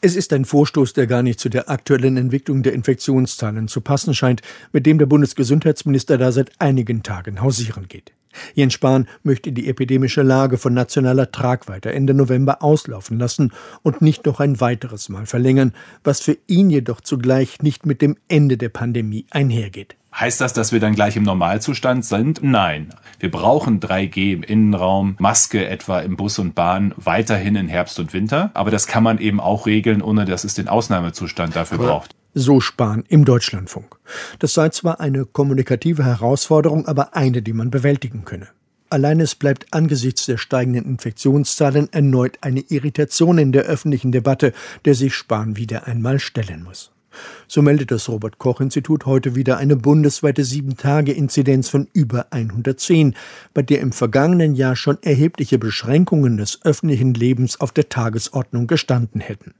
Es ist ein Vorstoß, der gar nicht zu der aktuellen Entwicklung der Infektionszahlen zu passen scheint, mit dem der Bundesgesundheitsminister da seit einigen Tagen hausieren geht. Jens Spahn möchte die epidemische Lage von nationaler Tragweite Ende November auslaufen lassen und nicht noch ein weiteres Mal verlängern, was für ihn jedoch zugleich nicht mit dem Ende der Pandemie einhergeht. Heißt das, dass wir dann gleich im Normalzustand sind? Nein. Wir brauchen 3G im Innenraum, Maske etwa im Bus und Bahn weiterhin in Herbst und Winter. Aber das kann man eben auch regeln, ohne dass es den Ausnahmezustand dafür aber braucht. So Spahn im Deutschlandfunk. Das sei zwar eine kommunikative Herausforderung, aber eine, die man bewältigen könne. Allein es bleibt angesichts der steigenden Infektionszahlen erneut eine Irritation in der öffentlichen Debatte, der sich Spahn wieder einmal stellen muss. So meldet das Robert Koch Institut heute wieder eine bundesweite 7-Tage-Inzidenz von über 110, bei der im vergangenen Jahr schon erhebliche Beschränkungen des öffentlichen Lebens auf der Tagesordnung gestanden hätten.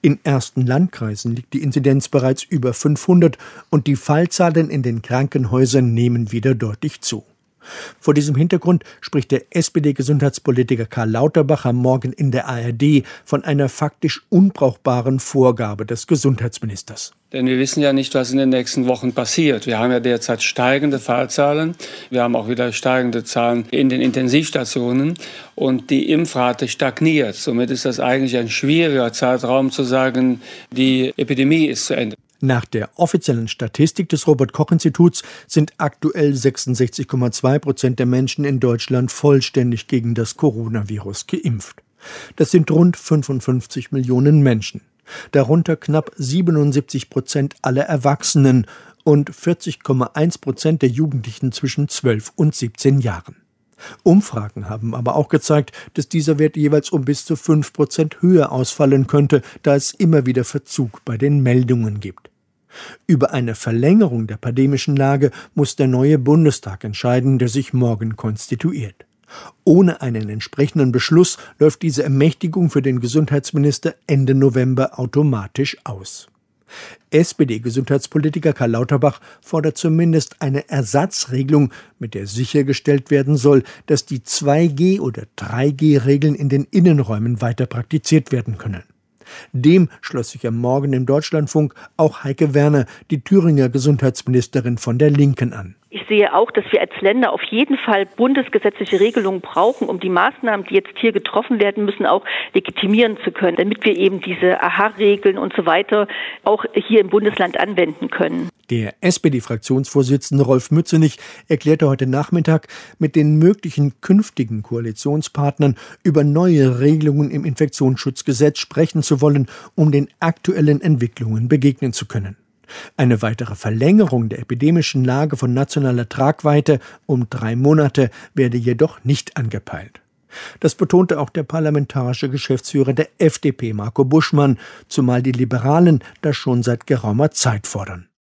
In ersten Landkreisen liegt die Inzidenz bereits über 500 und die Fallzahlen in den Krankenhäusern nehmen wieder deutlich zu. Vor diesem Hintergrund spricht der SPD-Gesundheitspolitiker Karl Lauterbach am Morgen in der ARD von einer faktisch unbrauchbaren Vorgabe des Gesundheitsministers. Denn wir wissen ja nicht, was in den nächsten Wochen passiert. Wir haben ja derzeit steigende Fallzahlen. Wir haben auch wieder steigende Zahlen in den Intensivstationen. Und die Impfrate stagniert. Somit ist das eigentlich ein schwieriger Zeitraum zu sagen, die Epidemie ist zu Ende. Nach der offiziellen Statistik des Robert Koch Instituts sind aktuell 66,2 Prozent der Menschen in Deutschland vollständig gegen das Coronavirus geimpft. Das sind rund 55 Millionen Menschen. Darunter knapp 77 Prozent aller Erwachsenen und 40,1 Prozent der Jugendlichen zwischen 12 und 17 Jahren. Umfragen haben aber auch gezeigt, dass dieser Wert jeweils um bis zu 5 Prozent höher ausfallen könnte, da es immer wieder Verzug bei den Meldungen gibt. Über eine Verlängerung der pandemischen Lage muss der neue Bundestag entscheiden, der sich morgen konstituiert. Ohne einen entsprechenden Beschluss läuft diese Ermächtigung für den Gesundheitsminister Ende November automatisch aus. SPD-Gesundheitspolitiker Karl Lauterbach fordert zumindest eine Ersatzregelung, mit der sichergestellt werden soll, dass die 2G- oder 3G-Regeln in den Innenräumen weiter praktiziert werden können. Dem schloss sich am Morgen im Deutschlandfunk auch Heike Werner, die Thüringer Gesundheitsministerin von der Linken, an. Ich sehe auch, dass wir als Länder auf jeden Fall bundesgesetzliche Regelungen brauchen, um die Maßnahmen, die jetzt hier getroffen werden müssen, auch legitimieren zu können, damit wir eben diese Aha-Regeln und so weiter auch hier im Bundesland anwenden können. Der SPD-Fraktionsvorsitzende Rolf Mützenich erklärte heute Nachmittag, mit den möglichen künftigen Koalitionspartnern über neue Regelungen im Infektionsschutzgesetz sprechen zu wollen, um den aktuellen Entwicklungen begegnen zu können. Eine weitere Verlängerung der epidemischen Lage von nationaler Tragweite um drei Monate werde jedoch nicht angepeilt. Das betonte auch der parlamentarische Geschäftsführer der FDP, Marco Buschmann, zumal die Liberalen das schon seit geraumer Zeit fordern.